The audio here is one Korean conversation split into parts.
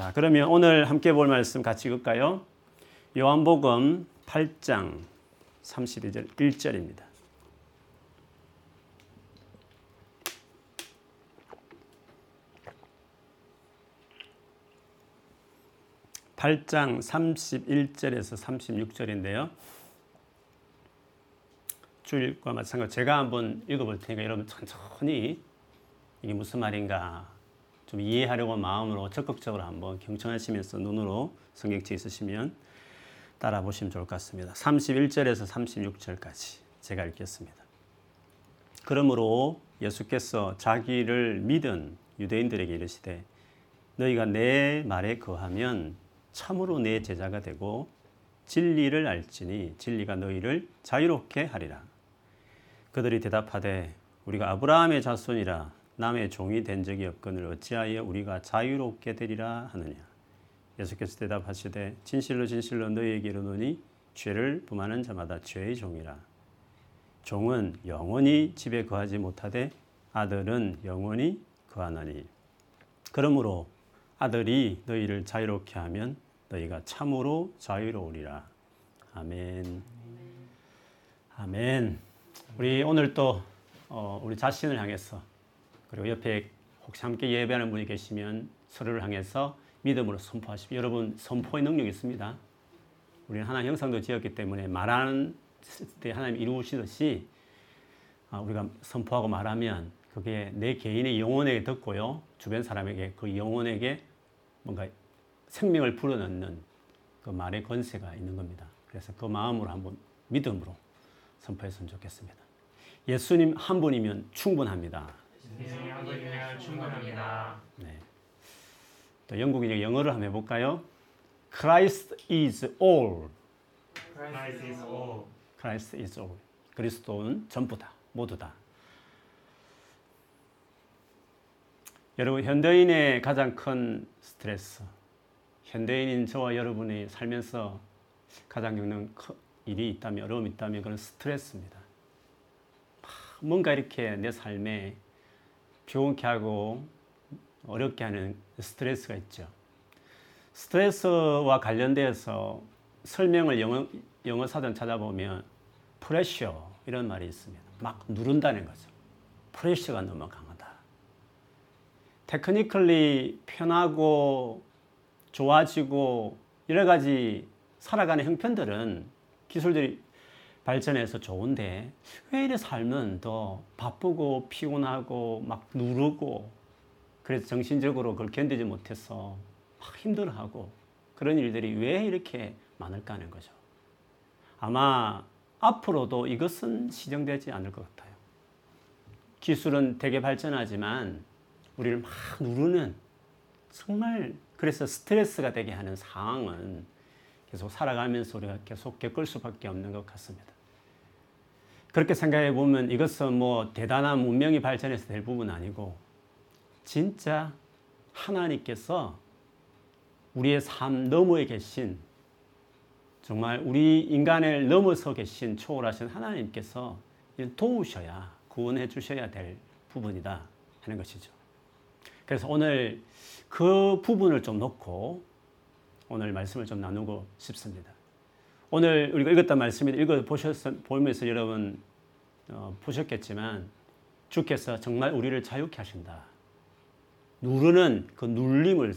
자, 그러면 오늘 함께 볼 말씀 같이 읽을까요? 요한복음 8장 32절 1절입니다. 8장 31절에서 36절인데요. 주일과 마찬가지 제가 한번 읽어볼 테니까 여러분 천천히 이게 무슨 말인가 좀 이해하려고 마음으로 적극적으로 한번 경청하시면서 눈으로 성경책 있으시면 따라 보시면 좋을 것 같습니다. 31절에서 36절까지 제가 읽겠습니다. 그러므로 예수께서 자기를 믿은 유대인들에게 이르시되 너희가 내 말에 거하면 참으로 내 제자가 되고 진리를 알지니 진리가 너희를 자유롭게 하리라. 그들이 대답하되 우리가 아브라함의 자손이라 남의 종이 된 적이 없거늘 어찌하여 우리가 자유롭게 되리라 하느냐. 예수께서 대답하시되 진실로 진실로 너희에게 이르노니 죄를 범하는 자마다 죄의 종이라. 종은 영원히 집에 거하지 못하되 아들은 영원히 거하나니. 그러므로 아들이 너희를 자유롭게 하면 너희가 참으로 자유로우리라. 아멘. 아멘. 우리 오늘 또 어, 우리 자신을 향해서 그리고 옆에 혹시 함께 예배하는 분이 계시면 서로를 향해서 믿음으로 선포하십시오. 여러분 선포의 능력이 있습니다. 우리는 하나님 형상도 지었기 때문에 말하는 때 하나님 이루시듯이 아, 우리가 선포하고 말하면 그게 내 개인의 영혼에게 듣고요. 주변 사람에게 그 영혼에게 뭔가 생명을 불어넣는 그 말의 권세가 있는 겁니다. 그래서 그 마음으로 한번 믿음으로 선포했으면 좋겠습니다. 예수님 한 분이면 충분합니다. 예수님 한 분이면 충분합니다. 네. 또 영국인이 영어를 한번 해볼까요? Christ is all. Christ is all. Christ is all. 그리스도는 전부다. 모두다. 여러분 현대인의 가장 큰 스트레스, 현대인인 저와 여러분이 살면서 가장 겪는 일이 있다면 어려움이 있다면 그런 스트레스입니다. 뭔가 이렇게 내 삶에 피곤케 하고 어렵게 하는 스트레스가 있죠. 스트레스와 관련돼서 설명을 영어, 영어 사전 찾아보면 프레셔 이런 말이 있습니다. 막 누른다는 거죠. 프레셔가 너무 강하다. 테크니컬리 편하고 좋아지고 여러 가지 살아가는 형편들은 기술들이 발전해서 좋은데 왜 이래 삶은 더 바쁘고 피곤하고 막 누르고 그래서 정신적으로 그걸 견디지 못해서 막 힘들어하고 그런 일들이 왜 이렇게 많을까 하는 거죠. 아마 앞으로도 이것은 시정되지 않을 것 같아요. 기술은 되게 발전하지만 우리를 막 누르는 정말 그래서 스트레스가 되게 하는 상황은 계속 살아가면서 우리가 계속 겪을 수밖에 없는 것 같습니다. 그렇게 생각해 보면 이것은 뭐 대단한 문명이 발전해서 될 부분 아니고 진짜 하나님께서 우리의 삶 너머에 계신 정말 우리 인간을 넘어서 계신 초월하신 하나님께서 도우셔야 구원해 주셔야 될 부분이다 하는 것이죠. 그래서 오늘 그 부분을 좀 놓고 오늘 말씀을 좀 나누고 싶습니다. 오늘 우리가 읽었던 말씀을 읽어 보면서 여러분 어, 보셨겠지만 주께서 정말 우리를 자유케 하신다. 누르는 그 눌림을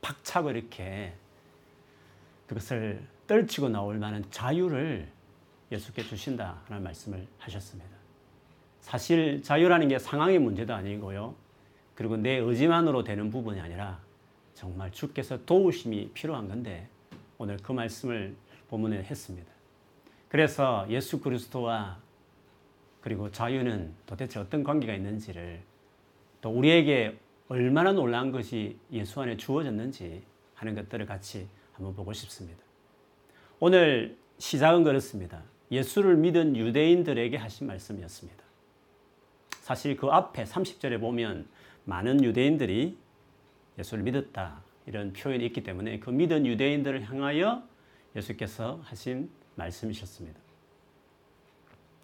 박차고 이렇게 그것을 떨치고 나올 만한 자유를 예수께 주신다라는 말씀을 하셨습니다. 사실 자유라는 게 상황의 문제도 아니고요. 그리고 내 의지만으로 되는 부분이 아니라 정말 주께서 도우심이 필요한 건데 오늘 그 말씀을 본문에 했습니다. 그래서 예수 그리스도와 그리고 자유는 도대체 어떤 관계가 있는지를 또 우리에게 얼마나 놀라운 것이 예수 안에 주어졌는지 하는 것들을 같이 한번 보고 싶습니다. 오늘 시작은 그렇습니다. 예수를 믿은 유대인들에게 하신 말씀이었습니다. 사실 그 앞에 30절에 보면 많은 유대인들이 예수를 믿었다. 이런 표현이 있기 때문에 그 믿은 유대인들을 향하여 예수께서 하신 말씀이셨습니다.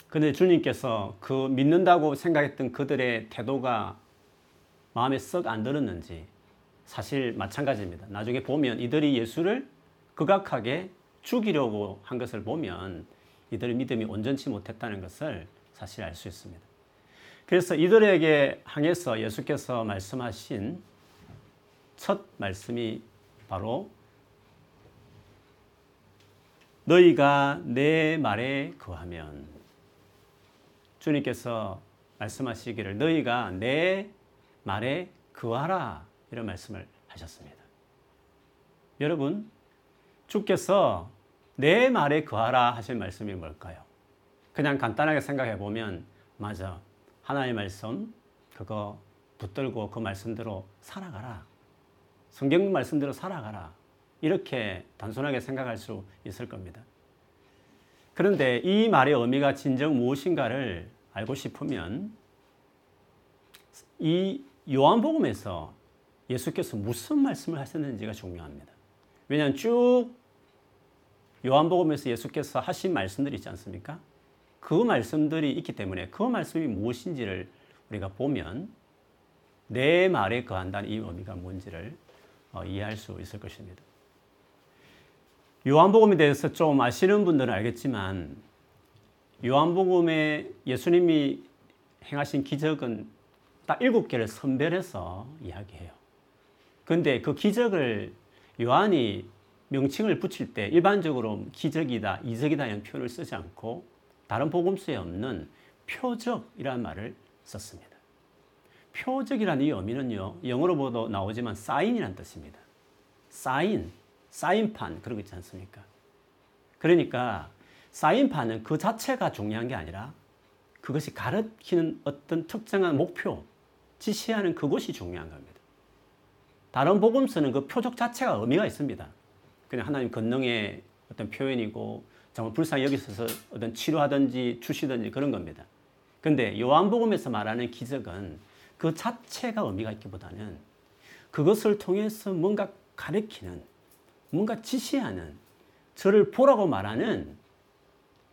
그런데 주님께서 그 믿는다고 생각했던 그들의 태도가 마음에 썩 안 들었는지 사실 마찬가지입니다. 나중에 보면 이들이 예수를 극악하게 죽이려고 한 것을 보면 이들의 믿음이 온전치 못했다는 것을 사실 알 수 있습니다. 그래서 이들에게 향해서 예수께서 말씀하신 첫 말씀이 바로 너희가 내 말에 거하면 주님께서 말씀하시기를 너희가 내 말에 거하라 이런 말씀을 하셨습니다. 여러분 주께서 내 말에 거하라 하신 말씀이 뭘까요? 그냥 간단하게 생각해 보면 맞아 하나님의 말씀 그거 붙들고 그 말씀대로 살아가라. 성경 말씀대로 살아가라. 이렇게 단순하게 생각할 수 있을 겁니다. 그런데 이 말의 의미가 진정 무엇인가를 알고 싶으면 이 요한복음에서 예수께서 무슨 말씀을 하셨는지가 중요합니다. 왜냐하면 쭉 요한복음에서 예수께서 하신 말씀들이 있지 않습니까? 그 말씀들이 있기 때문에 그 말씀이 무엇인지를 우리가 보면 내 말에 거한다는 이 의미가 뭔지를 어, 이해할 수 있을 것입니다. 요한복음에 대해서 좀 아시는 분들은 알겠지만 요한복음에 예수님이 행하신 기적은 딱 일곱 개를 선별해서 이야기해요. 근데 그 기적을 요한이 명칭을 붙일 때 일반적으로 기적이다, 이적이다 이런 표현을 쓰지 않고 다른 복음서에 없는 표적이라는 말을 썼습니다. 표적이라는 이 의미는요, 영어로도 나오지만 사인이라는 뜻입니다. 사인, 사인판 그런 거 있지 않습니까? 그러니까 사인판은 그 자체가 중요한 게 아니라 그것이 가르치는 어떤 특정한 목표, 지시하는 그것이 중요한 겁니다. 다른 복음서는 그 표적 자체가 의미가 있습니다. 그냥 하나님 권능의 어떤 표현이고 정말 불쌍히 여기서 어떤 치료하든지 주시든지 그런 겁니다. 근데 요한복음에서 말하는 기적은 그 자체가 의미가 있기보다는 그것을 통해서 뭔가 가르치는 뭔가 지시하는 저를 보라고 말하는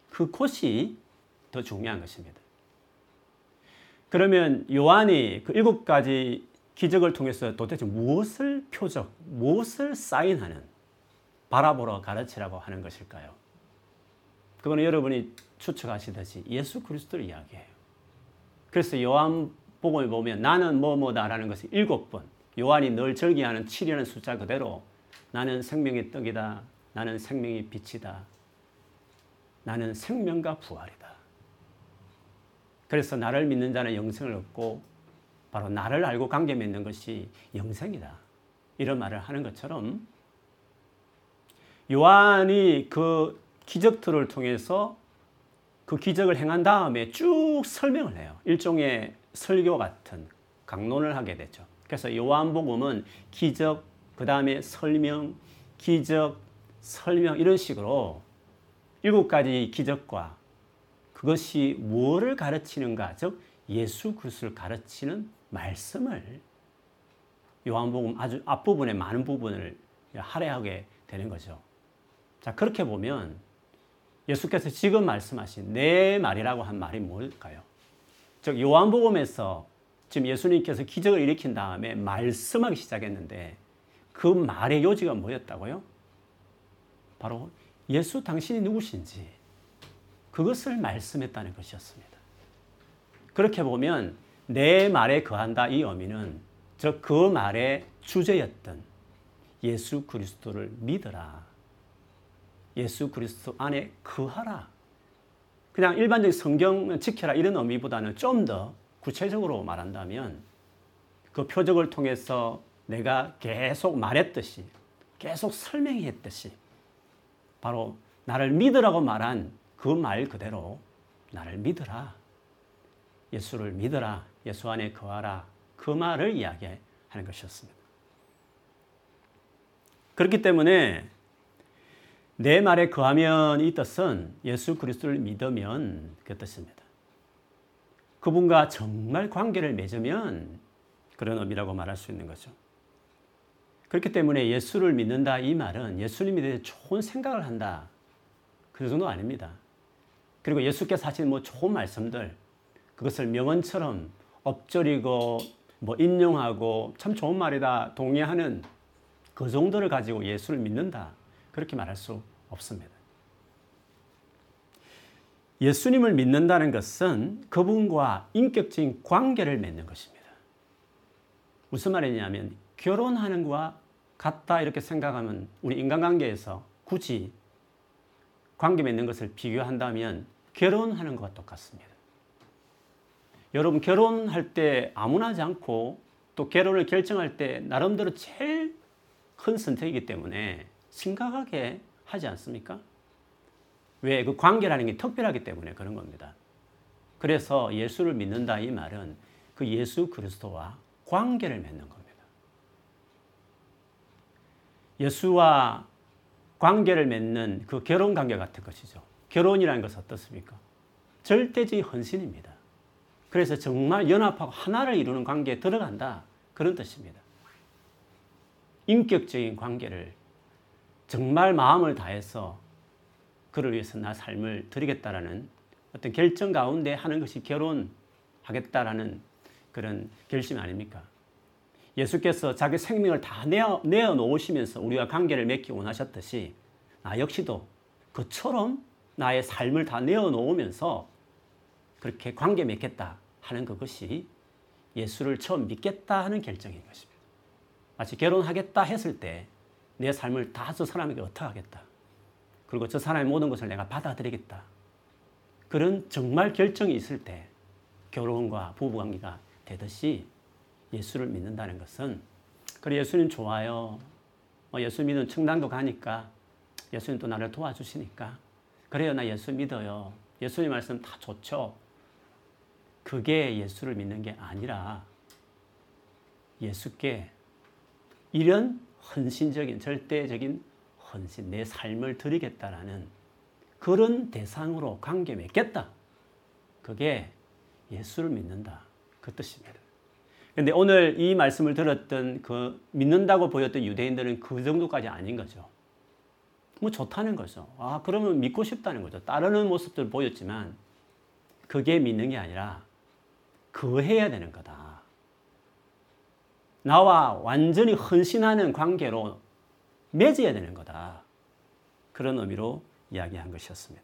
그 곳이 더 중요한 것입니다. 그러면 요한이 그 일곱 가지 기적을 통해서 도대체 무엇을 표적, 무엇을 사인하는 바라보러 가르치라고 하는 것일까요? 그거는 여러분이 추측하시듯이 예수 그리스도를 이야기해요. 그래서 요한 복음을 보면 나는 뭐뭐다라는 것이 일곱 번, 요한이 늘 절기하는 7이라는 숫자 그대로 나는 생명의 떡이다. 나는 생명의 빛이다. 나는 생명과 부활이다. 그래서 나를 믿는 자는 영생을 얻고 바로 나를 알고 관계 맺는 것이 영생이다. 이런 말을 하는 것처럼 요한이 그 기적들을 통해서 그 기적을 행한 다음에 쭉 설명을 해요. 일종의 설교 같은 강론을 하게 되죠. 그래서 요한복음은 기적, 그 다음에 설명, 기적, 설명 이런 식으로 일곱 가지 기적과 그것이 무엇을 가르치는가, 즉 예수 그리스도를 가르치는 말씀을 요한복음 아주 앞부분의 많은 부분을 할애하게 되는 거죠. 자, 그렇게 보면 예수께서 지금 말씀하신 내 말이라고 한 말이 뭘까요? 즉 요한복음에서 지금 예수님께서 기적을 일으킨 다음에 말씀하기 시작했는데 그 말의 요지가 뭐였다고요? 바로 예수 당신이 누구신지 그것을 말씀했다는 것이었습니다. 그렇게 보면 내 말에 거한다 이 의미는 즉 그 말의 주제였던 예수 그리스도를 믿어라. 예수 그리스도 안에 거하라. 그냥 일반적인 성경 지켜라 이런 의미보다는 좀 더 구체적으로 말한다면 그 표적을 통해서 내가 계속 말했듯이 계속 설명했듯이 바로 나를 믿으라고 말한 그 말 그대로 나를 믿어라. 예수를 믿어라. 예수 안에 거하라. 그 말을 이야기하는 것이었습니다. 그렇기 때문에 내 말에 거하면 이 뜻은 예수 그리스도를 믿으면 그 뜻입니다. 그분과 정말 관계를 맺으면 그런 의미라고 말할 수 있는 거죠. 그렇기 때문에 예수를 믿는다 이 말은 예수님에 대해 좋은 생각을 한다. 그 정도 아닙니다. 그리고 예수께서 하신 뭐 좋은 말씀들, 그것을 명언처럼 엎절이고 뭐 인용하고 참 좋은 말이다 동의하는 그 정도를 가지고 예수를 믿는다 그렇게 말할 수 없습니다. 예수님을 믿는다는 것은 그분과 인격적인 관계를 맺는 것입니다. 무슨 말이냐면 결혼하는 것과 같다 이렇게 생각하면 우리 인간관계에서 굳이 관계 맺는 것을 비교한다면 결혼하는 것과 똑같습니다. 여러분 결혼할 때 아무나 하지 않고 또 결혼을 결정할 때 나름대로 제일 큰 선택이기 때문에 심각하게 하지 않습니까? 왜? 그 관계라는 게 특별하기 때문에 그런 겁니다. 그래서 예수를 믿는다 이 말은 그 예수 그리스도와 관계를 맺는 겁니다. 예수와 관계를 맺는 그 결혼 관계 같은 것이죠. 결혼이라는 것은 어떻습니까? 절대적인 헌신입니다. 그래서 정말 연합하고 하나를 이루는 관계에 들어간다. 그런 뜻입니다. 인격적인 관계를 정말 마음을 다해서 그를 위해서 나 삶을 드리겠다라는 어떤 결정 가운데 하는 것이 결혼하겠다라는 그런 결심 아닙니까? 예수께서 자기 생명을 다 내어, 내어 놓으시면서 우리와 관계를 맺기 원하셨듯이 나 역시도 그처럼 나의 삶을 다 내어 놓으면서 그렇게 관계 맺겠다 하는 그것이 예수를 처음 믿겠다 하는 결정인 것입니다. 마치 결혼하겠다 했을 때 내 삶을 다 저 사람에게 어떡하겠다. 그리고 저 사람의 모든 것을 내가 받아들이겠다. 그런 정말 결정이 있을 때 결혼과 부부관계가 되듯이 예수를 믿는다는 것은 그래 예수님 좋아요. 어, 예수 믿는 청당도 가니까 예수님 또 나를 도와주시니까 그래요 나 예수 믿어요. 예수님 말씀 다 좋죠. 그게 예수를 믿는 게 아니라 예수께 이런 헌신적인 절대적인 헌신 내 삶을 드리겠다라는 그런 대상으로 관계 맺겠다. 그게 예수를 믿는다. 그 뜻입니다. 근데 오늘 이 말씀을 들었던 그 믿는다고 보였던 유대인들은 그 정도까지 아닌 거죠. 뭐 좋다는 거죠. 아, 그러면 믿고 싶다는 거죠. 따르는 모습들 보였지만 그게 믿는 게 아니라 그 해야 되는 거다. 나와 완전히 헌신하는 관계로 맺어야 되는 거다. 그런 의미로 이야기한 것이었습니다.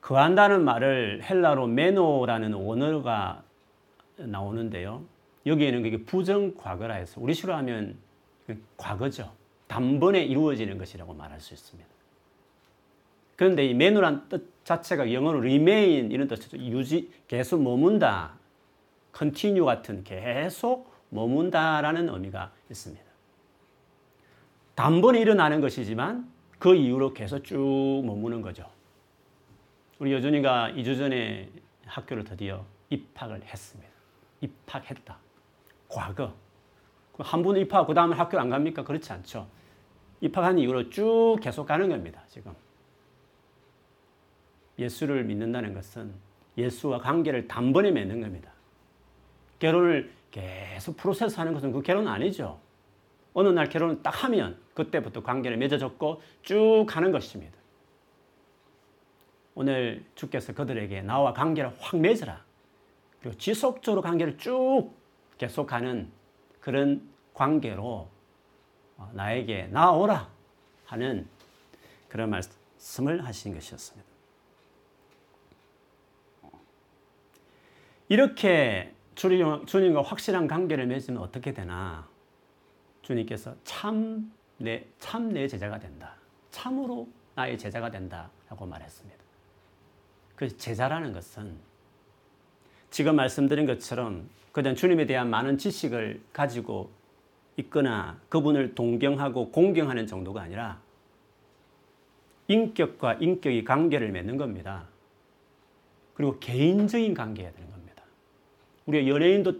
그한다는 말을 헬라로 메노라는 원어가 나오는데요. 여기에는 그게 부정 과거라 해서 우리 시로 하면 그 과거죠. 단번에 이루어지는 것이라고 말할 수 있습니다. 그런데 이 메누란 뜻 자체가 영어로 remain 이런 뜻이죠. 유지, 계속 머문다. continue 같은 계속 머문다라는 의미가 있습니다. 단번에 일어나는 것이지만 그 이후로 계속 쭉 머무는 거죠. 우리 여준이가 2주 전에 학교를 드디어 입학을 했습니다. 입학했다. 과거. 한번 입학, 그 다음에 학교 안 갑니까? 그렇지 않죠. 입학한 이후로 쭉 계속 가는 겁니다, 지금. 예수를 믿는다는 것은 예수와 관계를 단번에 맺는 겁니다. 결혼을 계속 프로세스 하는 것은 그 결혼 아니죠. 어느 날 결혼을 딱 하면 그때부터 관계를 맺어졌고 쭉 가는 것입니다. 오늘 주께서 그들에게 나와 관계를 확 맺어라. 그리고 지속적으로 관계를 쭉 계속하는 그런 관계로 어, 나에게 나오라 하는 그런 말씀을 하신 것이었습니다. 이렇게 주님 과 확실한 관계를 맺으면 어떻게 되나? 주님께서 참 내, 참 내 제자가 된다. 참으로 나의 제자가 된다. 라고 말했습니다. 그 제자라는 것은 지금 말씀드린 것처럼 그냥 주님에 대한 많은 지식을 가지고 있거나 그분을 동경하고 공경하는 정도가 아니라 인격과 인격이 관계를 맺는 겁니다. 그리고 개인적인 관계가 되는 겁니다. 우리가 연예인도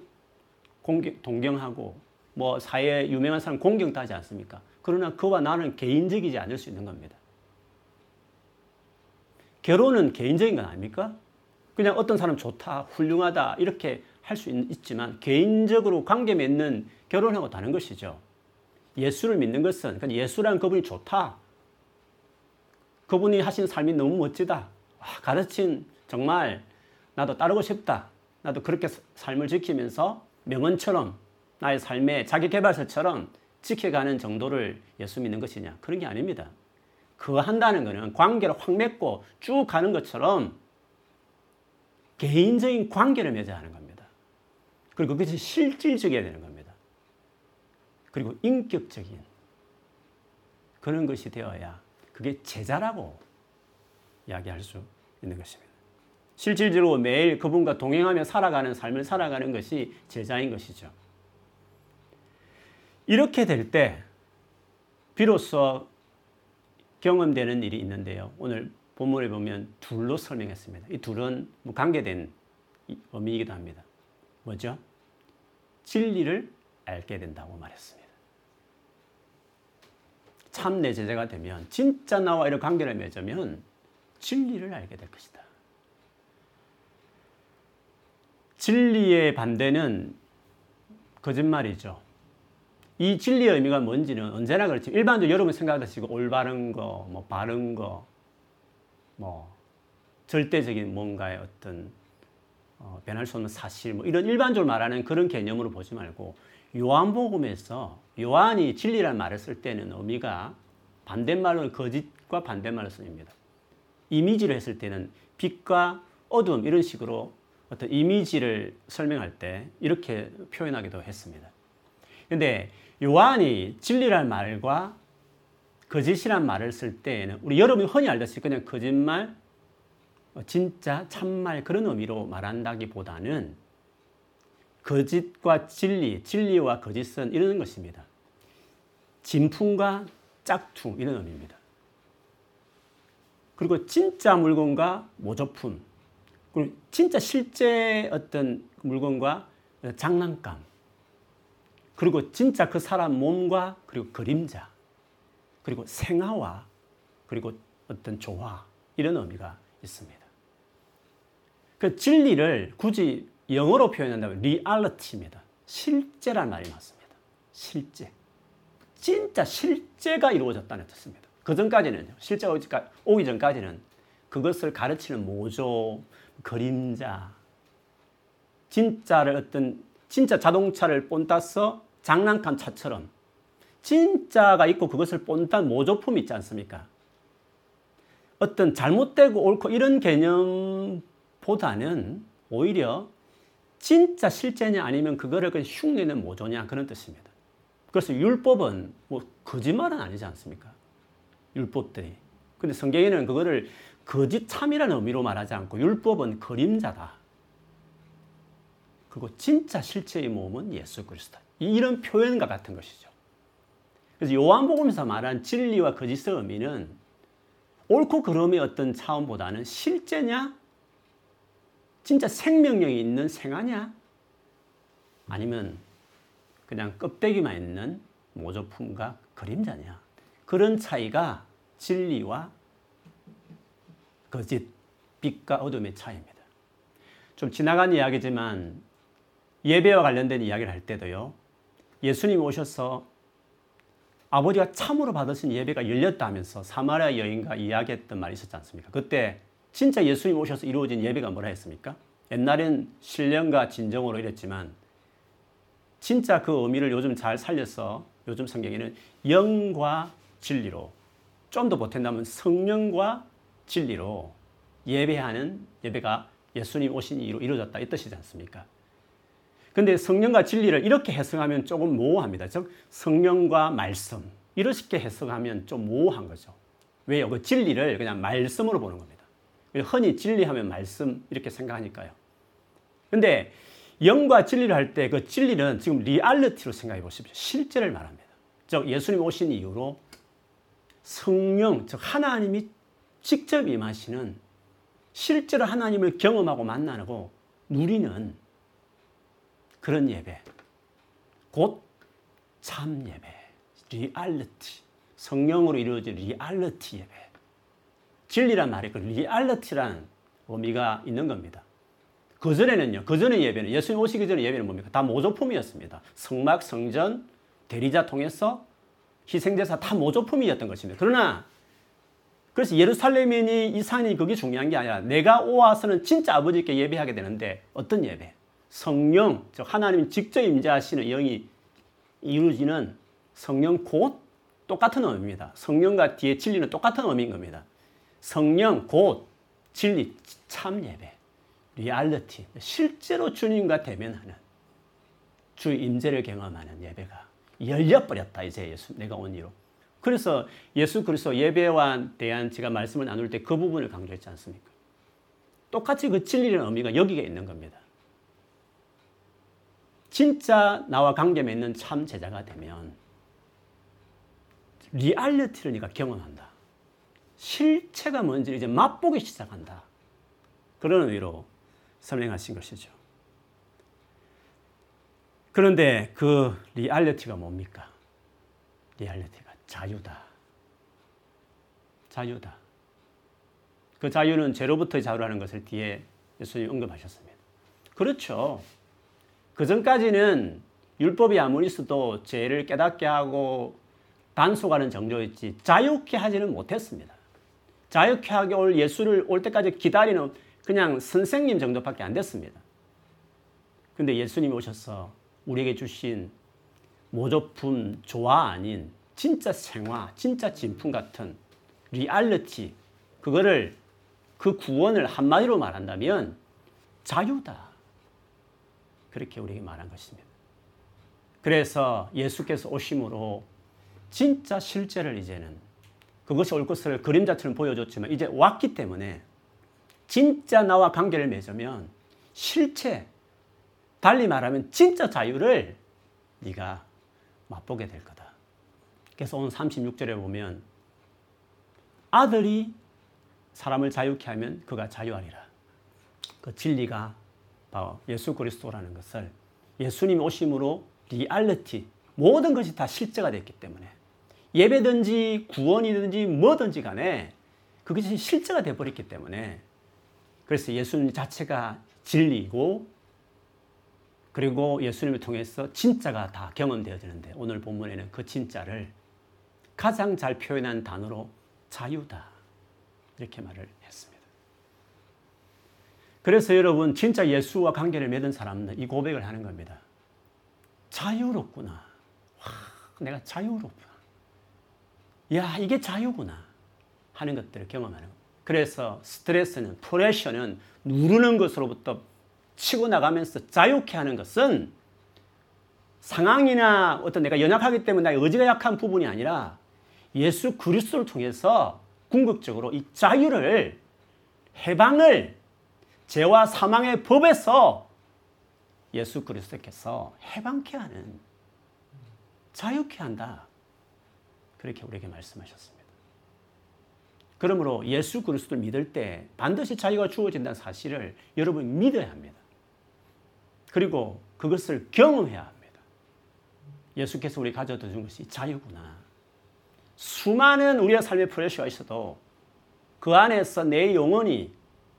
공경, 동경하고 뭐 사회에 유명한 사람 공경도 하지 않습니까? 그러나 그와 나는 개인적이지 않을 수 있는 겁니다. 결혼은 개인적인 건 아닙니까? 그냥 어떤 사람 좋다, 훌륭하다, 이렇게 할 수 있지만 개인적으로 관계 맺는 결혼하고 다른 것이죠. 예수를 믿는 것은 예수라는 그분이 좋다. 그분이 하신 삶이 너무 멋지다. 와, 가르친 정말 나도 따르고 싶다. 나도 그렇게 삶을 지키면서 명언처럼 나의 삶의 자기 개발서처럼 지켜가는 정도를 예수 믿는 것이냐? 그런 게 아닙니다. 그거 한다는 것은 관계를 확 맺고 쭉 가는 것처럼 개인적인 관계를 맺어야 하는 겁니다. 그리고 그것이 실질적이어야 되는 겁니다. 그리고 인격적인 그런 것이 되어야 그게 제자라고 이야기할 수 있는 것입니다. 실질적으로 매일 그분과 동행하며 살아가는 삶을 살아가는 것이 제자인 것이죠. 이렇게 될 때 비로소 경험되는 일이 있는데요. 오늘 본문에 보면 둘로 설명했습니다. 이 둘은 뭐 관계된 의미이기도 합니다. 뭐죠? 진리를 알게 된다고 말했습니다. 참 내 제자가 되면 진짜 나와 이런 관계를 맺으면 진리를 알게 될 것이다. 진리의 반대는 거짓말이죠. 이 진리의 의미가 뭔지는 언제나 그렇지. 일반적으로 여러분 생각하듯이 올바른 거, 뭐 바른 거, 뭐 절대적인 뭔가의 어떤 어, 변할 수 없는 사실, 뭐 이런 일반적으로 말하는 그런 개념으로 보지 말고 요한복음에서 요한이 진리란 말을 쓸 때는 의미가 반대말로 거짓과 반대말로 씁니다. 이미지로 했을 때는 빛과 어둠 이런 식으로 어떤 이미지를 설명할 때 이렇게 표현하기도 했습니다. 근데 요한이 진리란 말과 거짓이란 말을 쓸 때에는 우리 여러분이 흔히 알듯이 그냥 거짓말, 어, 진짜, 참말 그런 의미로 말한다기보다는 거짓과 진리, 진리와 거짓은 이런 것입니다. 진품과 짝퉁 이런 의미입니다. 그리고 진짜 물건과 모조품, 그리고 진짜 실제 어떤 물건과 장난감, 그리고 진짜 그 사람 몸과 그리고 그림자, 그리고 생화와 그리고 어떤 조화 이런 의미가 있습니다. 그 진리를 굳이 영어로 표현한다면 리얼리티입니다. 실제란 말이 맞습니다. 실제. 진짜 실제가 이루어졌다는 뜻입니다. 그 전까지는요. 실제가 오기 전까지는 그것을 가르치는 모조, 그림자, 진짜를 어떤 진짜 자동차를 본따서 장난감 차처럼 진짜가 있고 그것을 본딴 모조품이 있지 않습니까? 어떤 잘못되고 옳고 이런 개념보다는 오히려 진짜 실제냐 아니면 그거를 그냥 흉내는 모조냐 그런 뜻입니다. 그래서 율법은 뭐 거짓말은 아니지 않습니까? 율법들이. 근데 성경에는 그거를 거짓 참이라는 의미로 말하지 않고 율법은 그림자다. 그리고 진짜 실체의 몸은 예수 그리스도. 이런 표현과 같은 것이죠. 그래서 요한복음에서 말한 진리와 거짓의 의미는 옳고 그름의 어떤 차원보다는 실제냐? 진짜 생명력이 있는 생화냐? 아니면 그냥 껍데기만 있는 모조품과 그림자냐? 그런 차이가 진리와 거짓, 빛과 어둠의 차이입니다. 좀 지나간 이야기지만 예배와 관련된 이야기를 할 때도요. 예수님 오셔서 아버지가 참으로 받으신 예배가 열렸다면서 사마리아 여인과 이야기했던 말이 있었지 않습니까? 그때 진짜 예수님 오셔서 이루어진 예배가 뭐라 했습니까? 옛날엔 신령과 진정으로 이랬지만 진짜 그 의미를 요즘 잘 살려서 요즘 성경에는 영과 진리로 좀 더 보탠다면 성령과 진리로 예배하는 예배가 예수님 오신 이로 이루어졌다 이 뜻이지 않습니까? 근데 성령과 진리를 이렇게 해석하면 조금 모호합니다. 즉 성령과 말씀 이렇게 해석하면 좀 모호한 거죠. 왜요? 그 진리를 그냥 말씀으로 보는 겁니다. 흔히 진리하면 말씀 이렇게 생각하니까요. 근데 영과 진리를 할 때 그 진리는 지금 리얼리티로 생각해 보십시오. 실제를 말합니다. 즉 예수님 오신 이후로 성령, 즉 하나님이 직접 임하시는 실제로 하나님을 경험하고 만나고 누리는 그런 예배. 곧 참 예배. 리얼리티. 성령으로 이루어진 리얼리티 예배. 진리란 말이 그 리얼리티라는 의미가 있는 겁니다. 그전에는요, 그전의 예배는, 예수님 오시기 전에 예배는 뭡니까? 다 모조품이었습니다. 성막, 성전, 대리자 통해서 희생제사 다 모조품이었던 것입니다. 그러나, 그래서 예루살렘이니 이 산이 그게 중요한 게 아니라 내가 오와서는 진짜 아버지께 예배하게 되는데 어떤 예배? 성령, 즉 하나님 직접 임재하시는 영이 이루어지는 성령 곧 똑같은 의미입니다. 성령과 뒤에 진리는 똑같은 의미인 겁니다. 성령 곧 진리 참 예배 리얼리티 실제로 주님과 대면하는 주 임재를 경험하는 예배가 열려 버렸다 이제 예수 내가 온 이로 그래서 예수 그리스도 예배와 대한 제가 말씀을 나눌 때 그 부분을 강조했지 않습니까? 똑같이 그 진리라는 의미가 여기에 있는 겁니다. 진짜 나와 관계 맺는 참 제자가 되면 리얼리티를 네가 경험한다. 실체가 뭔지 이제 맛보기 시작한다. 그런 의미로 설명하신 것이죠. 그런데 그 리얼리티가 뭡니까? 리얼리티가 자유다. 자유다. 그 자유는 죄로부터의 자유라는 것을 뒤에 예수님 언급하셨습니다. 그렇죠. 그 전까지는 율법이 아무리 있어도 죄를 깨닫게 하고 단속하는 정도였지 자유케 하지는 못했습니다. 자유케 하게 올 예수를 올 때까지 기다리는 그냥 선생님 정도밖에 안 됐습니다. 근데 예수님이 오셔서 우리에게 주신 모조품 조화 아닌 진짜 생화, 진짜 진품 같은 리얼리티 그거를 그 구원을 한마디로 말한다면 자유다. 그렇게 우리에게 말한 것입니다. 그래서 예수께서 오심으로 진짜 실제를 이제는 그것이 올 것을 그림자처럼 보여줬지만 이제 왔기 때문에 진짜 나와 관계를 맺으면 실체 달리 말하면 진짜 자유를 네가 맛보게 될 거다. 그래서 오늘 36절에 보면 아들이 사람을 자유케 하면 그가 자유하리라. 그 진리가 바로 예수 그리스도라는 것을 예수님 오심으로 리얼리티 모든 것이 다 실제가 됐기 때문에 예배든지 구원이든지 뭐든지 간에 그것이 실제가 돼 버렸기 때문에 그래서 예수님 자체가 진리고 그리고 예수님을 통해서 진짜가 다 경험되어지는데 오늘 본문에는 그 진짜를 가장 잘 표현한 단어로 자유다 이렇게 말을 했습니다. 그래서 여러분 진짜 예수와 관계를 맺은 사람은 이 고백을 하는 겁니다. 자유롭구나. 와, 내가 자유롭구나. 야, 이게 자유구나. 하는 것들을 경험하는 거. 그래서 스트레스는, 프레셔는 누르는 것으로부터 치고 나가면서 자유케 하는 것은 상황이나 어떤 내가 연약하기 때문에 나의 의지가 약한 부분이 아니라 예수 그리스도를 통해서 궁극적으로 이 자유를 해방을 죄와 사망의 법에서 예수 그리스도께서 해방케 하는 자유케 한다. 그렇게 우리에게 말씀하셨습니다. 그러므로 예수 그리스도를 믿을 때 반드시 자유가 주어진다는 사실을 여러분 믿어야 합니다. 그리고 그것을 경험해야 합니다. 예수께서 우리 가져다 준 것이 자유구나. 수많은 우리의 삶의 프레셔가 있어도 그 안에서 내 영혼이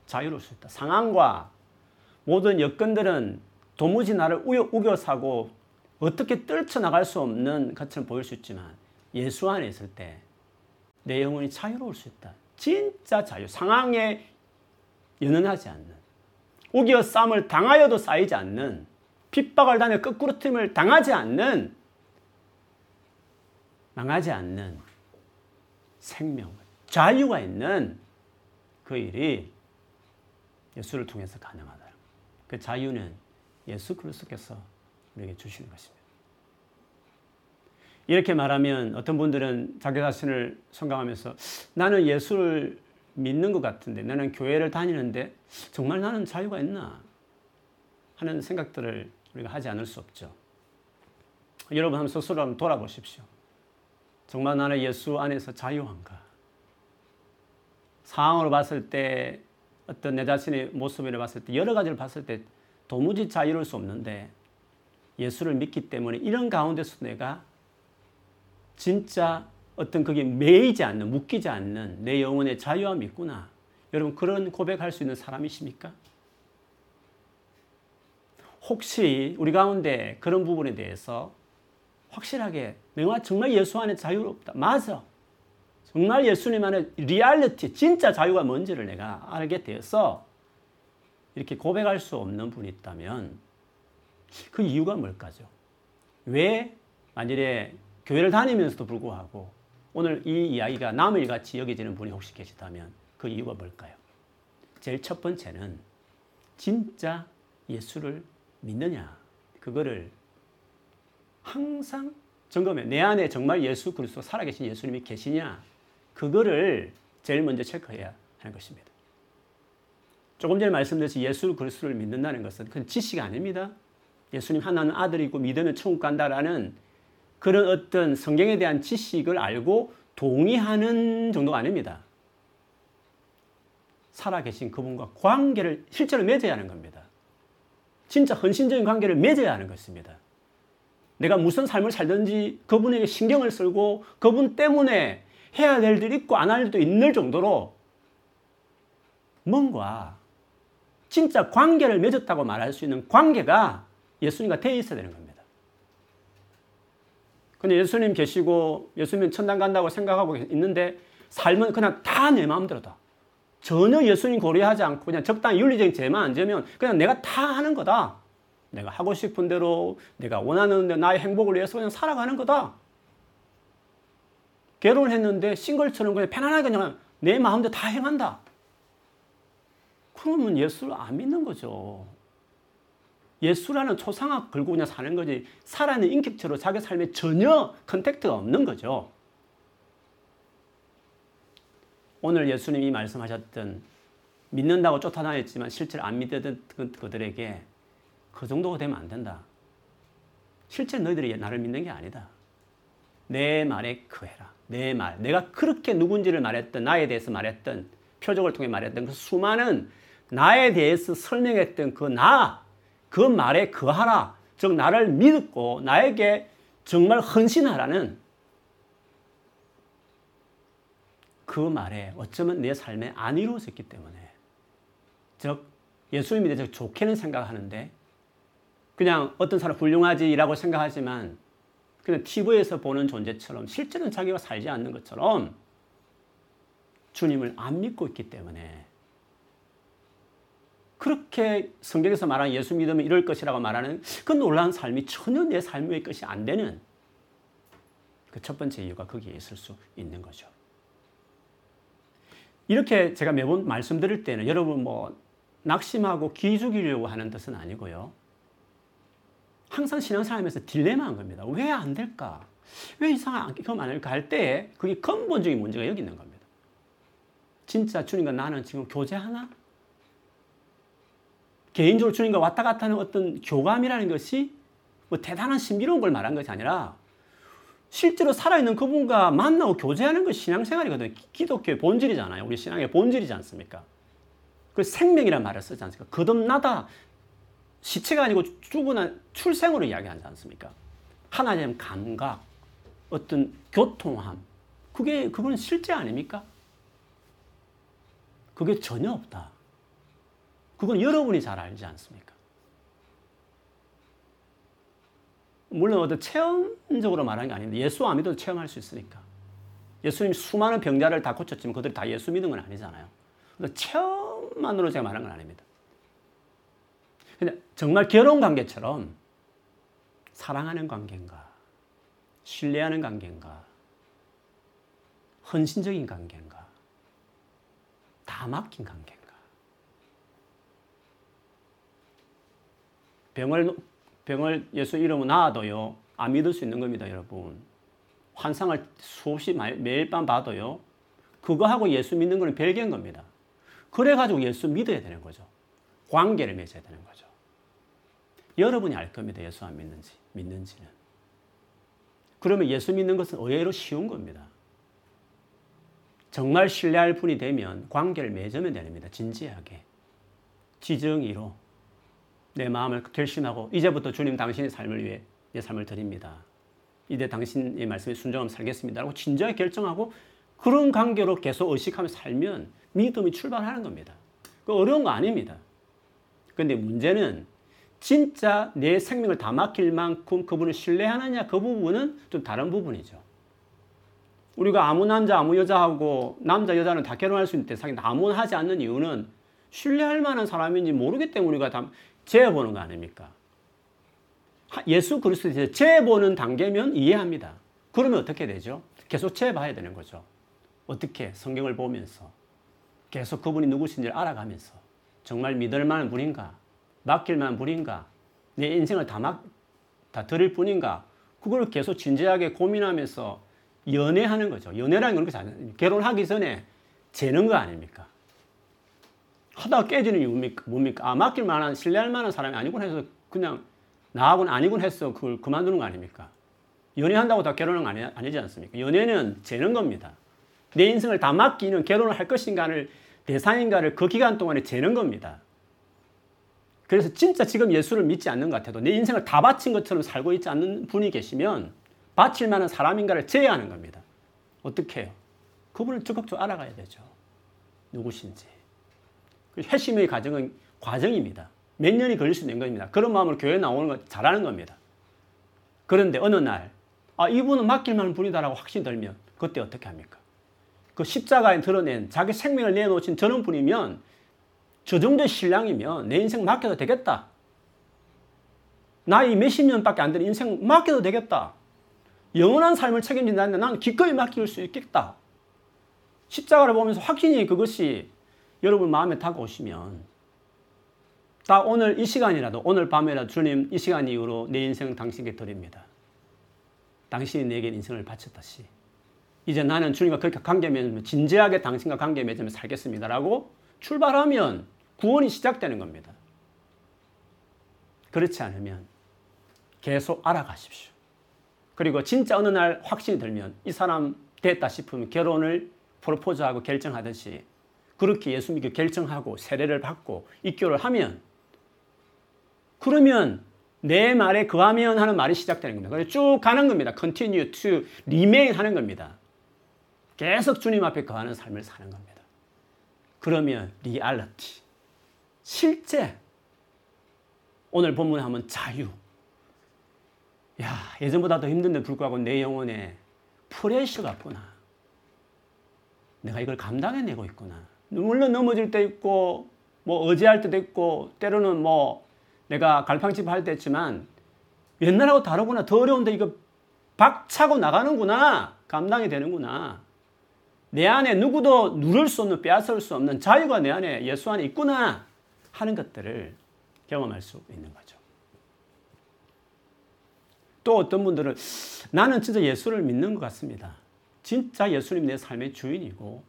자유로울 수 있다. 상황과 모든 여건들은 도무지 나를 우겨, 사고 어떻게 떨쳐나갈 수 없는 것처럼 보일 수 있지만 예수 안에 있을 때 내 영혼이 자유로울 수 있다. 진짜 자유. 상황에 연연하지 않는 우겨 싸움을 당하여도 쌓이지 않는 핍박을 당해 거꾸로팀을 당하지 않는 망하지 않는 생명, 자유가 있는 그 일이 예수를 통해서 가능하다. 그 자유는 예수 그리스도께서 우리에게 주시는 것입니다. 이렇게 말하면 어떤 분들은 자기 자신을 성감하면서 나는 예수를 믿는 것 같은데 나는 교회를 다니는데 정말 나는 자유가 있나 하는 생각들을 우리가 하지 않을 수 없죠. 여러분 한번 스스로 한번 돌아보십시오. 정말 나는 예수 안에서 자유한가? 상황으로 봤을 때 어떤 내 자신의 모습을 봤을 때 여러 가지를 봤을 때 도무지 자유로울 수 없는데 예수를 믿기 때문에 이런 가운데서 내가 진짜 어떤 그게 매이지 않는, 묶이지 않는 내 영혼의 자유함이 있구나. 여러분, 그런 고백할 수 있는 사람이십니까? 혹시 우리 가운데 그런 부분에 대해서 확실하게 내가 정말 예수 안에 자유롭다. 맞아. 정말 예수님 안에 리얼리티, 진짜 자유가 뭔지를 내가 알게 되어서 이렇게 고백할 수 없는 분이 있다면 그 이유가 뭘까죠? 왜 만일에 교회를 다니면서도 불구하고 오늘 이 이야기가 남의 일같이 여겨지는 분이 혹시 계시다면 그 이유가 뭘까요? 제일 첫 번째는 진짜 예수를 믿느냐 그거를 항상 점검해 내 안에 정말 예수 그리스도 살아계신 예수님이 계시냐 그거를 제일 먼저 체크해야 하는 것입니다. 조금 전에 말씀드렸듯이 예수 그리스도를 믿는다는 것은 그건 지식이 아닙니다. 예수님 하나는 아들이고 믿으면 천국 간다라는 그런 어떤 성경에 대한 지식을 알고 동의하는 정도가 아닙니다. 살아계신 그분과 관계를 실제로 맺어야 하는 겁니다. 진짜 헌신적인 관계를 맺어야 하는 것입니다. 내가 무슨 삶을 살든지 그분에게 신경을 쓰고 그분 때문에 해야 될 일도 있고 안 할 일도 있는 정도로 뭔가 진짜 관계를 맺었다고 말할 수 있는 관계가 예수님과 되어 있어야 되는 겁니다. 근데 예수님 계시고 예수님 천당 간다고 생각하고 있는데 삶은 그냥 다 내 마음대로다. 전혀 예수님 고려하지 않고 그냥 적당히 윤리적인 죄만 안 지면 그냥 내가 다 하는 거다. 내가 하고 싶은 대로 내가 원하는 대 나의 행복을 위해서 그냥 살아가는 거다. 결혼했는데 싱글처럼 그냥 편안하게 그냥 내 마음대로 다 행한다. 그러면 예수를 안 믿는 거죠. 예수라는 초상화 걸고 그냥 사는 거지 살아있는 인격체로 자기 삶에 전혀 contact가 없는 거죠. 오늘 예수님이 말씀하셨던 믿는다고 쫓아다녔지만 실제로 안 믿던 그, 그들에게 그 정도가 되면 안 된다. 실제 너희들이 나를 믿는 게 아니다. 내 말에 그해라. 내 말. 내가 그렇게 누군지를 말했던, 나에 대해서 말했던, 표적을 통해 말했던 그 수많은 나에 대해서 설명했던 그 나, 그 말에 그하라. 즉, 나를 믿고 나에게 정말 헌신하라는 그 말에 어쩌면 내 삶에 안 이루어졌기 때문에 즉 예수님에 대해서 좋게는 생각하는데 그냥 어떤 사람 훌륭하지라고 생각하지만 그냥 TV에서 보는 존재처럼 실제는 자기가 살지 않는 것처럼 주님을 안 믿고 있기 때문에 그렇게 성경에서 말하는 예수 믿으면 이럴 것이라고 말하는 그 놀라운 삶이 전혀 내 삶의 것이 안 되는 그 첫 번째 이유가 거기에 있을 수 있는 거죠. 이렇게 제가 매번 말씀드릴 때는 여러분 뭐 낙심하고 기죽이려고 하는 뜻은 아니고요. 항상 신앙생활하면서 딜레마한 겁니다. 왜 안 될까? 왜 이상한 경험 안 할까 할때 그게 근본적인 문제가 여기 있는 겁니다. 진짜 주님과 나는 지금 교제하나? 개인적으로 주님과 왔다 갔다 하는 어떤 교감이라는 것이 뭐 대단한 신비로운 걸 말한 것이 아니라 실제로 살아있는 그분과 만나고 교제하는 것이 신앙생활이거든요. 기독교의 본질이잖아요. 우리 신앙의 본질이지 않습니까? 그 생명이라는 말을 쓰지 않습니까? 거듭나다. 시체가 아니고 죽으나 출생으로 이야기하지 않습니까? 하나님 감각, 어떤 교통함. 그게, 그건 실제 아닙니까? 그게 전혀 없다. 그건 여러분이 잘 알지 않습니까? 물론 어떤 체험적으로 말하는 게 아닌데 예수 안 믿어도 체험할 수 있으니까. 예수님 수많은 병자를 다 고쳤지만 그들이 다 예수 믿은 건 아니잖아요. 체험만으로 제가 말하는 건 아닙니다. 근데 정말 결혼 관계처럼 사랑하는 관계인가, 신뢰하는 관계인가, 헌신적인 관계인가, 다 막힌 관계인가. 병을 병을 예수 이름으로 나아도요, 안 믿을 수 있는 겁니다, 여러분. 환상을 수없이 매일 밤 봐도요, 그거하고 예수 믿는 거는 별개인 겁니다. 그래가지고 예수 믿어야 되는 거죠. 관계를 맺어야 되는 거죠. 여러분이 알 겁니다, 예수 안 믿는지, 믿는지는. 그러면 예수 믿는 것은 의외로 쉬운 겁니다. 정말 신뢰할 분이 되면 관계를 맺으면 됩니다. 진지하게. 지정의로. 내 마음을 결심하고 이제부터 주님 당신의 삶을 위해 내 삶을 드립니다. 이제 당신의 말씀에 순종하며 살겠습니다. 라고 진지하게 결정하고 그런 관계로 계속 의식하며 살면 믿음이 출발하는 겁니다. 그 어려운 거 아닙니다. 근데 문제는 진짜 내 생명을 다 맡길 만큼 그분을 신뢰하느냐 그 부분은 좀 다른 부분이죠. 우리가 아무 남자 아무 여자하고 남자 여자는 다 결혼할 수 있는 대상이 아무나 지 않는 이유는 신뢰할 만한 사람인지 모르기 때문에 우리가 다 재보는 거 아닙니까? 예수 그리스도에 죄 보는 단계면 이해합니다. 그러면 어떻게 되죠? 계속 죄 봐야 되는 거죠. 어떻게 성경을 보면서 계속 그분이 누구신지를 알아가면서 정말 믿을 만한 분인가? 맡길 만한 분인가? 내 인생을 다, 막, 다 드릴 분인가? 그걸 계속 진지하게 고민하면서 연애하는 거죠. 연애라는 건 그렇게 안 결혼하기 전에 재는 거 아닙니까? 하다가 깨지는 이유 뭡니까? 아, 맡길 만한, 신뢰할 만한 사람이 아니군 해서 그냥 나하고는 아니군 했어. 그걸 그만두는 거 아닙니까? 연애한다고 다 결혼은 아니, 아니지 않습니까? 연애는 재는 겁니다. 내 인생을 다 맡기는 결혼을 할 것인가를 대상인가를 그 기간 동안에 재는 겁니다. 그래서 진짜 지금 예수를 믿지 않는 것 같아도 내 인생을 다 바친 것처럼 살고 있지 않는 분이 계시면 바칠 만한 사람인가를 제외하는 겁니다. 어떻게 해요? 그분을 적극적으로 알아가야 되죠. 누구신지. 그 회심의 과정은 과정입니다. 몇 년이 걸릴 수 있는 겁니다. 그런 마음으로 교회 나오는 거 잘하는 겁니다. 그런데 어느 날, 아, 이분은 맡길 만한 분이다라고 확신이 들면, 그때 어떻게 합니까? 그 십자가에 드러낸 자기 생명을 내놓으신 저런 분이면 저 정도의 신랑이면 내 인생 맡겨도 되겠다. 나이 몇십 년밖에 안 되는 인생 맡겨도 되겠다. 영원한 삶을 책임진다는데 나는 기꺼이 맡길 수 있겠다. 십자가를 보면서 확신이 그것이 여러분 마음에 다가오시면 딱 오늘 이 시간이라도 오늘 밤에라도 주님 이 시간 이후로 내 인생 당신께 드립니다. 당신이 내게 인생을 바쳤다시. 이제 나는 주님과 그렇게 관계 맺으면 진지하게 당신과 관계 맺으면 살겠습니다라고 출발하면 구원이 시작되는 겁니다. 그렇지 않으면 계속 알아가십시오. 그리고 진짜 어느 날 확신이 들면 이 사람 됐다 싶으면 결혼을 프로포즈하고 결정하듯이 그렇게 예수 믿고 결정하고 세례를 받고 입교를 하면 그러면 내 말에 그하면 하는 말이 시작되는 겁니다. 그래서 쭉 가는 겁니다. continue to remain 하는 겁니다. 계속 주님 앞에 거하는 삶을 사는 겁니다. 그러면 리얼리티, 실제 오늘 본문 하면 자유. 야 예전보다 더 힘든데 불구하고 내 영혼에 프레셔가 구나. 내가 이걸 감당해내고 있구나. 물론 넘어질 때 있고 뭐 어지할 때도 있고 때로는 뭐 내가 갈팡집 할 때 있지만 옛날하고 다르구나. 더 어려운데 이거 박차고 나가는구나. 감당이 되는구나. 내 안에 누구도 누를 수 없는 빼앗을 수 없는 자유가 내 안에 예수 안에 있구나 하는 것들을 경험할 수 있는 거죠. 또 어떤 분들은 나는 진짜 예수를 믿는 것 같습니다. 진짜 예수님 내 삶의 주인이고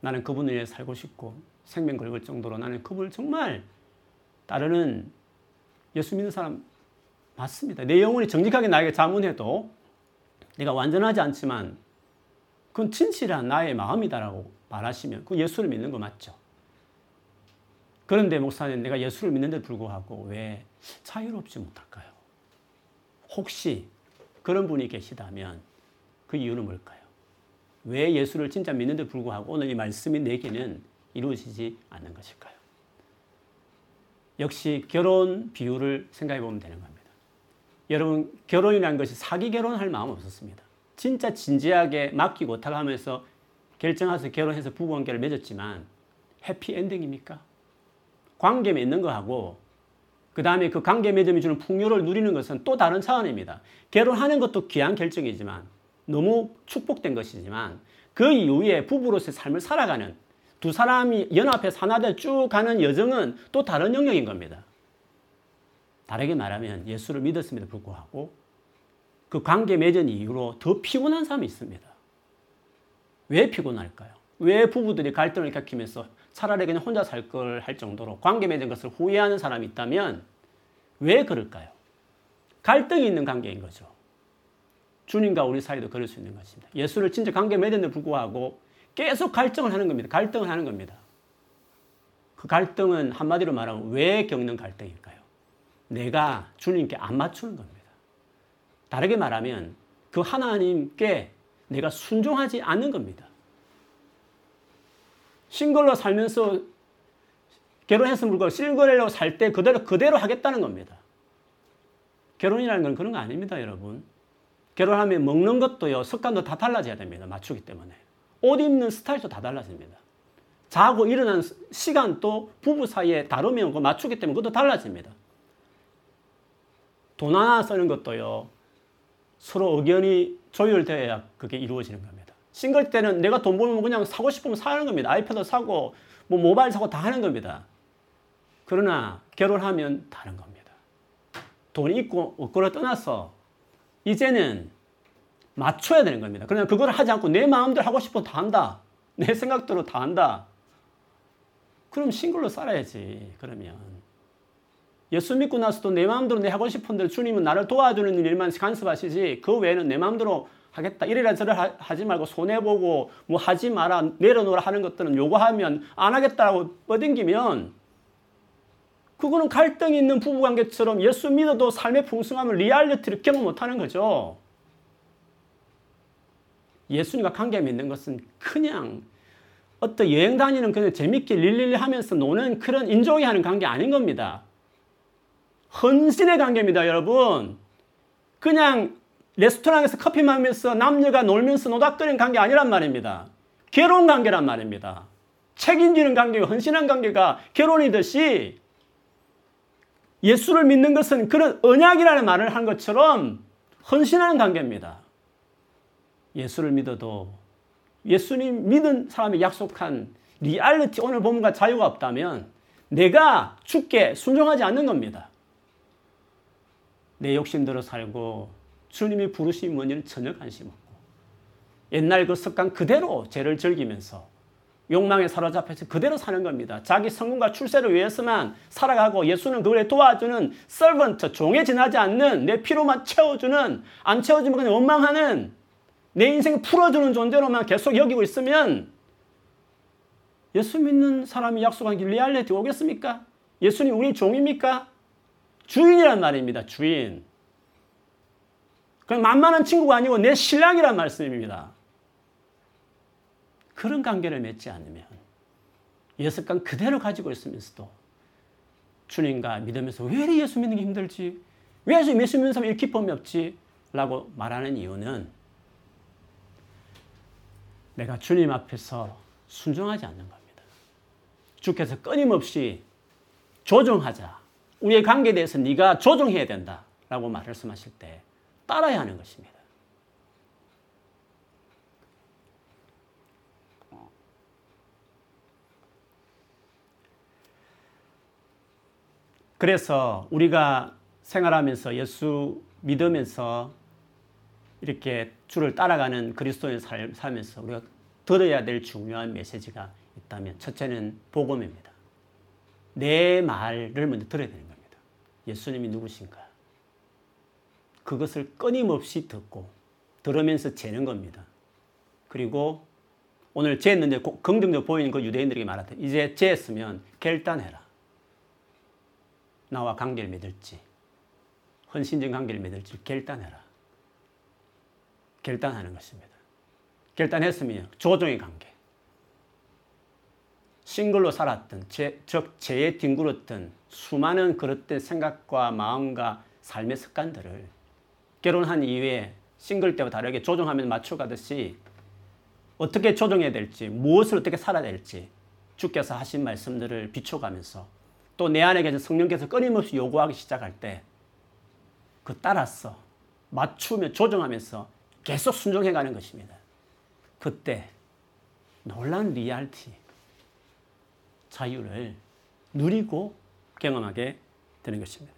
나는 그분을 위해 살고 싶고 생명 걸걸 정도로 나는 그분을 정말 따르는 예수 믿는 사람 맞습니다. 내 영혼이 정직하게 나에게 자문해도 내가 완전하지 않지만 그건 진실한 나의 마음이다라고 말하시면 그 예수를 믿는 거 맞죠? 그런데 목사님 내가 예수를 믿는데 불구하고 왜 자유롭지 못할까요? 혹시 그런 분이 계시다면 그 이유는 뭘까요? 왜 예수를 진짜 믿는데 불구하고 오늘 이 말씀이 내게는 이루어지지 않는 것일까요? 역시 결혼 비유를 생각해 보면 되는 겁니다. 여러분, 결혼이라는 것이 사기 결혼할 마음 없었습니다. 진짜 진지하게 맡기고 타가면서 결정해서 결혼해서 부부관계를 맺었지만 해피엔딩입니까? 관계 맺는 거하고 그 다음에 그 관계 맺음이 주는 풍요를 누리는 것은 또 다른 차원입니다. 결혼하는 것도 귀한 결정이지만 너무 축복된 것이지만 그 이후에 부부로서의 삶을 살아가는 두 사람이 연합해서 하나되 쭉 가는 여정은 또 다른 영역인 겁니다. 다르게 말하면 예수를 믿었음에도 불구하고 그 관계 맺은 이후로 더 피곤한 사람이 있습니다. 왜 피곤할까요? 왜 부부들이 갈등을 겪으면서 차라리 그냥 혼자 살 걸 할 정도로 관계 맺은 것을 후회하는 사람이 있다면 왜 그럴까요? 갈등이 있는 관계인 거죠. 주님과 우리 사이도 그럴 수 있는 것입니다. 예수를 진짜 관계 맺은데 불구하고 계속 갈등을 하는 겁니다. 갈등을 하는 겁니다. 그 갈등은 한마디로 말하면 왜 겪는 갈등일까요? 내가 주님께 안 맞추는 겁니다. 다르게 말하면 그 하나님께 내가 순종하지 않는 겁니다. 싱글로 살면서 결혼해서 물고 싱글로 살 때 그대로 그대로 하겠다는 겁니다. 결혼이라는 건 그런 거 아닙니다, 여러분. 결혼하면 먹는 것도요, 습관도 다 달라져야 됩니다. 맞추기 때문에. 옷 입는 스타일도 다 달라집니다. 자고 일어나는 시간도 부부 사이에 다르면 그 맞추기 때문에 그것도 달라집니다. 돈 하나 쓰는 것도요. 서로 의견이 조율되어야 그게 이루어지는 겁니다. 싱글 때는 내가 돈 벌면 그냥 사고 싶으면 사는 겁니다. 아이패드 사고 뭐 모바일 사고 다 하는 겁니다. 그러나 결혼하면 다른 겁니다. 돈이 있고 없고를 떠나서 이제는 맞춰야 되는 겁니다. 그러나 그걸 하지 않고 내 마음대로 하고 싶어 다 한다. 내 생각대로 다 한다. 그럼 싱글로 살아야지. 그러면 예수 믿고 나서도 내 마음대로 내 하고 싶은 대로 주님은 나를 도와주는 일만 간섭하시지 그 외에는 내 마음대로 하겠다. 이래라 저래라 하지 말고 손해보고 뭐 하지 마라 내려놓으라 하는 것들은 요구하면 안 하겠다고 뻗댕기면 그거는 갈등이 있는 부부관계처럼 예수 믿어도 삶의 풍성함을 리얼리티를 경험 못하는 거죠. 예수님과 관계 맺는 것은 그냥 어떤 여행 다니는 그냥 재밌게 릴릴리 하면서 노는 그런 enjoy 하는 관계 아닌 겁니다. 헌신의 관계입니다, 여러분. 그냥 레스토랑에서 커피 마시면서 남녀가 놀면서 노닥거리는 관계 아니란 말입니다. 결혼 관계란 말입니다. 책임지는 관계, 헌신한 관계가 결혼이듯이 예수를 믿는 것은 그런 언약이라는 말을 한 것처럼 헌신하는 관계입니다. 예수를 믿어도 예수님 믿은 사람이 약속한 리얼리티 오늘 본문과 자유가 없다면 내가 죽게 순종하지 않는 겁니다. 내 욕심대로 살고 주님이 부르신 뭔지는 전혀 관심 없고 옛날 그 습관 그대로 죄를 즐기면서 욕망에 사로잡혀서 그대로 사는 겁니다. 자기 성공과 출세를 위해서만 살아가고 예수는 그걸 도와주는 servant, 종에 지나지 않는 내 필요만 채워주는 안 채워주면 그냥 원망하는 내 인생을 풀어주는 존재로만 계속 여기고 있으면 예수 믿는 사람이 약속한 길 리얼리티 오겠습니까? 예수님 우리 종입니까? 주인이란 말입니다. 주인. 그냥 만만한 친구가 아니고 내 신랑이란 말씀입니다. 그런 관계를 맺지 않으면 예습관 그대로 가지고 있으면서도 주님과 믿으면서 왜 예수 믿는 게 힘들지? 왜 예수 믿는 사람이 이렇게 기쁨이 없지? 라고 말하는 이유는 내가 주님 앞에서 순종하지 않는 겁니다. 주께서 끊임없이 조정하자. 우리의 관계에 대해서 네가 조정해야 된다라고 말씀하실 때 따라야 하는 것입니다. 그래서 우리가 생활하면서 예수 믿으면서 이렇게 주를 따라가는 그리스도인 살면서 우리가 들어야 될 중요한 메시지가 있다면 첫째는 복음입니다. 내 말을 먼저 들어야 겁니다. 예수님이 누구신가? 그것을 끊임없이 듣고 들으면서 재는 겁니다. 그리고 오늘 재했는데 긍정적 보이는 그 유대인들에게 말하되 이제 재했으면 결단해라. 나와 관계를 맺을지 헌신적 관계를 맺을지 결단해라. 결단하는 것입니다. 결단했으면 조정의 관계. 싱글로 살았던, 제, 즉 죄에 뒹굴었던 수많은 그릇된 생각과 마음과 삶의 습관들을 결혼한 이후에 싱글 때와 다르게 조정하면 맞춰가듯이 어떻게 조정해야 될지, 무엇을 어떻게 살아야 될지 주께서 하신 말씀들을 비춰가면서 또 내 안에 계신 성령께서 끊임없이 요구하기 시작할 때 그 따라서 맞추며 조정하면서 계속 순종해 가는 것입니다. 그때 놀란 리얼티, 자유를 누리고 경험하게 되는 것입니다.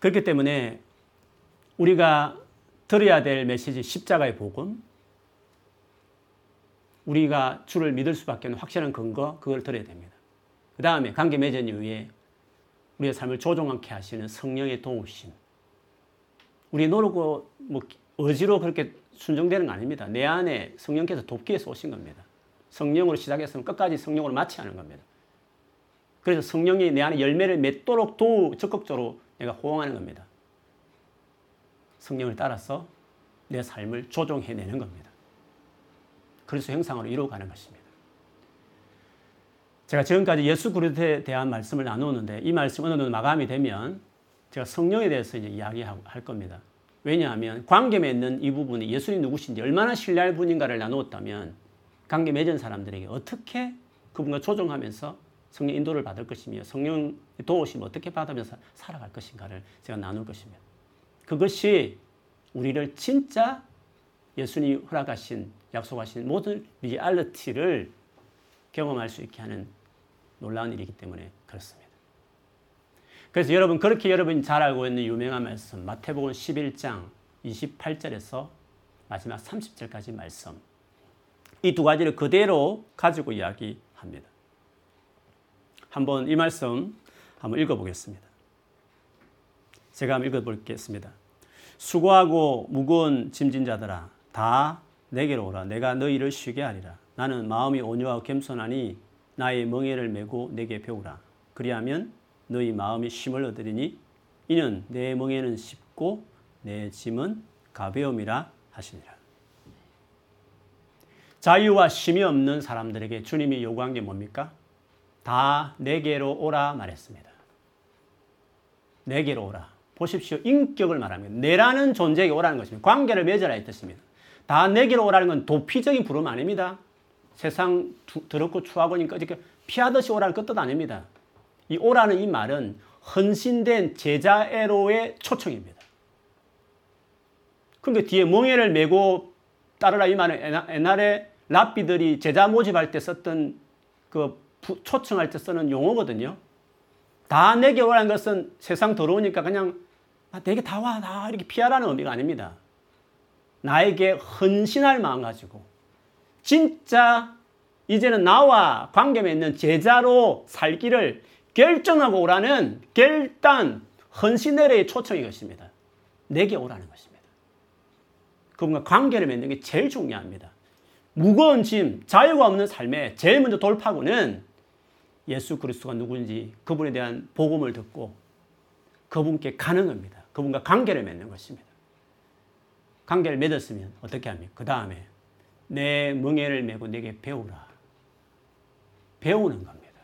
그렇기 때문에 우리가 들어야 될 메시지 십자가의 복음, 우리가 주를 믿을 수밖에 없는 확실한 근거, 그걸 들어야 됩니다. 그 다음에 관계 맺은 이후에 우리의 삶을 조종하게 하시는 성령의 도우심, 우리 노력고 뭐 의지로 그렇게 순종되는 거 아닙니다. 내 안에 성령께서 돕기 위해서 오신 겁니다. 성령으로 시작했으면 끝까지 성령으로 마치하는 겁니다. 그래서 성령이 내 안에 열매를 맺도록 도 적극적으로 내가 호응하는 겁니다. 성령을 따라서 내 삶을 조종해내는 겁니다. 그리스도 형상으로 이루어가는 것입니다. 제가 지금까지 예수 그리스도에 대한 말씀을 나누었는데 이 말씀 어느 정도 마감이 되면 제가 성령에 대해서 이제 이야기할 겁니다. 왜냐하면 관계 맺는 이 부분이 예수님 누구신지 얼마나 신뢰할 분인가를 나누었다면 관계 맺은 사람들에게 어떻게 그분과 조정하면서 성령 인도를 받을 것이며 성령 도우심 어떻게 받으면서 살아갈 것인가를 제가 나눌 것입니다. 그것이 우리를 진짜 예수님이 허락하신 약속하신 모든 리얼리티를 경험할 수 있게 하는 놀라운 일이기 때문에 그렇습니다. 그래서 여러분 그렇게 여러분이 잘 알고 있는 유명한 말씀 마태복음 11장 28절에서 마지막 30절까지 말씀 이 두 가지를 그대로 가지고 이야기합니다. 한번 이 말씀 한번 읽어보겠습니다. 제가 한번 읽어보겠습니다. 수고하고 무거운 짐진 자들아 다 내게로 오라 내가 너희를 쉬게 하리라 나는 마음이 온유하고 겸손하니 나의 멍에를 메고 내게 배우라 그리하면 너희 마음이 쉼을 얻으리니 이는 내 멍에는 쉽고 내 짐은 가벼움이라 하시니라 자유와 쉼이 없는 사람들에게 주님이 요구한 게 뭡니까? 다 내게로 오라 말했습니다. 내게로 오라. 보십시오. 인격을 말합니다. 내라는 존재에게 오라는 것입니다. 관계를 맺어라 이 뜻입니다. 다 내게로 오라는 건 도피적인 부름 아닙니다. 세상 두, 더럽고 추하고니까 피하듯이 오라는 그뜻 아닙니다. 이 오라는 이 말은 헌신된 제자애로의 초청입니다. 그러니까 뒤에 멍에를 메고 따르라 이 말은 옛날에 랍비들이 제자 모집할 때 썼던 그 초청할 때 쓰는 용어거든요. 다 내게 오라는 것은 세상 더러우니까 그냥 아, 내게 다 와, 다 이렇게 피하라는 의미가 아닙니다. 나에게 헌신할 마음 가지고 진짜 이제는 나와 관계 맺는 제자로 살기를 결정하고 오라는 결단, 헌신의 초청이 것입니다. 내게 오라는 것입니다. 그분과 관계를 맺는 게 제일 중요합니다. 무거운 짐, 자유가 없는 삶에 제일 먼저 돌파구는 예수 그리스도가 누구인지 그분에 대한 복음을 듣고 그분께 가는 겁니다. 그분과 관계를 맺는 것입니다. 관계를 맺었으면 어떻게 합니까? 그 다음에 내 멍에를 메고 내게 배우라. 배우는 겁니다.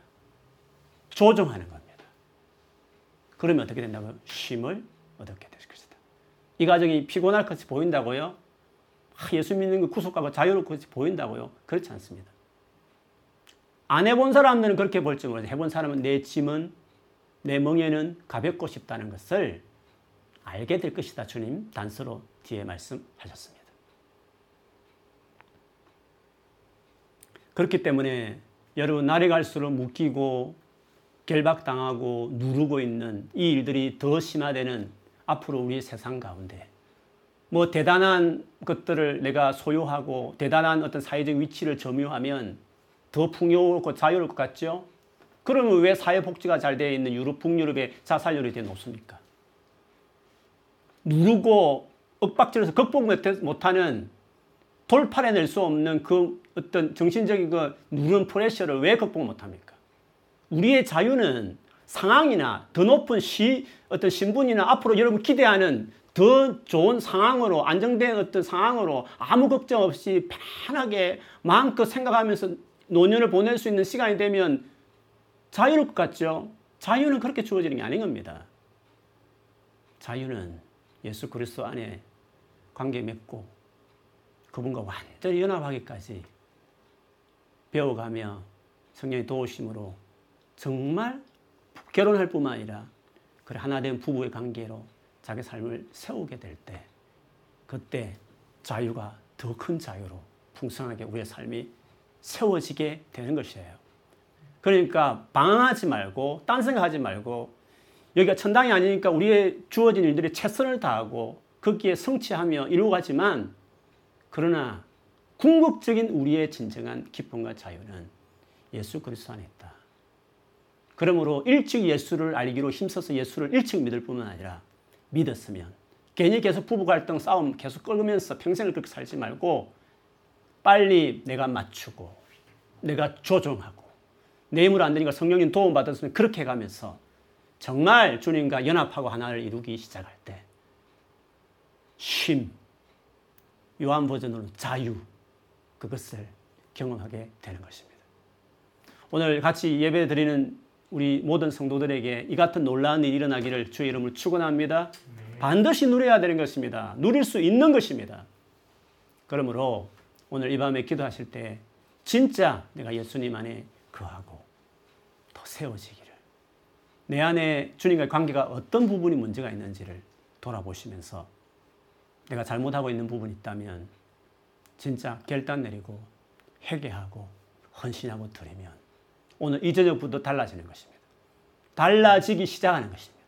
조정하는 겁니다. 그러면 어떻게 된다고요? 쉼을 얻게 될 것이다. 이 가정이 피곤할 것이 보인다고요? 아, 예수 믿는 그 구속하고 자유로울 것이 보인다고요? 그렇지 않습니다. 안 해본 사람들은 그렇게 볼지 모르지 해본 사람은 내 짐은 내 멍에는 가볍고 싶다는 것을 알게 될 것이다. 주님 단서로 뒤에 말씀하셨습니다. 그렇기 때문에 여러분 날이 갈수록 묶이고 결박당하고 누르고 있는 이 일들이 더 심화되는 앞으로 우리 세상 가운데 뭐 대단한 것들을 내가 소유하고 대단한 어떤 사회적 위치를 점유하면 더 풍요롭고 자유로울 것 같죠? 그러면 왜 사회복지가 잘 되어 있는 유럽, 북유럽의 자살률이 되게 높습니까? 누르고 윽박질러서 극복 못하는 돌파해낼 수 없는 그 어떤 정신적인 그 누른 프레셔를 왜 극복 못합니까? 우리의 자유는 상황이나 더 높은 시, 어떤 신분이나 앞으로 여러분 기대하는 더 좋은 상황으로 안정된 어떤 상황으로 아무 걱정 없이 편하게 마음껏 생각하면서 노년을 보낼 수 있는 시간이 되면 자유로울 것 같죠? 자유는 그렇게 주어지는 게 아닌 겁니다. 자유는 예수 그리스도 안에 관계 맺고 그분과 완전히 연합하기까지 배워가며 성령의 도우심으로 정말 결혼할 뿐만 아니라 그래 하나 된 부부의 관계로 자기 삶을 세우게 될 때 그때 자유가 더 큰 자유로 풍성하게 우리의 삶이 세워지게 되는 것이에요. 그러니까 방황하지 말고 딴 생각하지 말고 여기가 천당이 아니니까 우리의 주어진 일들이 최선을 다하고 거기에 성취하며 이루어가지만 그러나 궁극적인 우리의 진정한 기쁨과 자유는 예수 그리스도 안에 있다. 그러므로 일찍 예수를 알기로 힘써서 예수를 일찍 믿을 뿐만 아니라 믿었으면 괜히 계속 부부 갈등 싸움 계속 끌면서 평생을 그렇게 살지 말고 빨리 내가 맞추고 내가 조정하고 내 힘으로 안 되니까 성령님 도움 받았으면 그렇게 가면서 정말 주님과 연합하고 하나를 이루기 시작할 때 쉼, 요한 버전으로 자유 그것을 경험하게 되는 것입니다. 오늘 같이 예배 드리는 우리 모든 성도들에게 이 같은 놀라운 일이 일어나기를 주의 이름을 축원합니다. 반드시 누려야 되는 것입니다. 누릴 수 있는 것입니다. 그러므로 오늘 이 밤에 기도하실 때 진짜 내가 예수님 안에 거하고 더 세워지기를. 내 안에 주님과의 관계가 어떤 부분이 문제가 있는지를 돌아보시면서 내가 잘못하고 있는 부분이 있다면 진짜 결단 내리고 회개하고 헌신하고 드리면 오늘 이 저녁부터 달라지는 것입니다. 달라지기 시작하는 것입니다.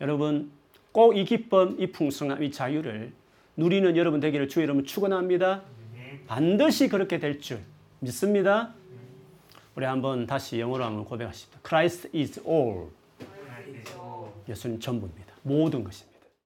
여러분 꼭 이 기쁨, 이 풍성함, 이 자유를 누리는 여러분 되기를 주의 이름으로 축원합니다. 네. 반드시 그렇게 될 줄 믿습니다. 우리 한번 다시 영어로 한번 고백하십니다. Christ is all. Christ is all. 예수님 전부입니다. 모든 것입니다.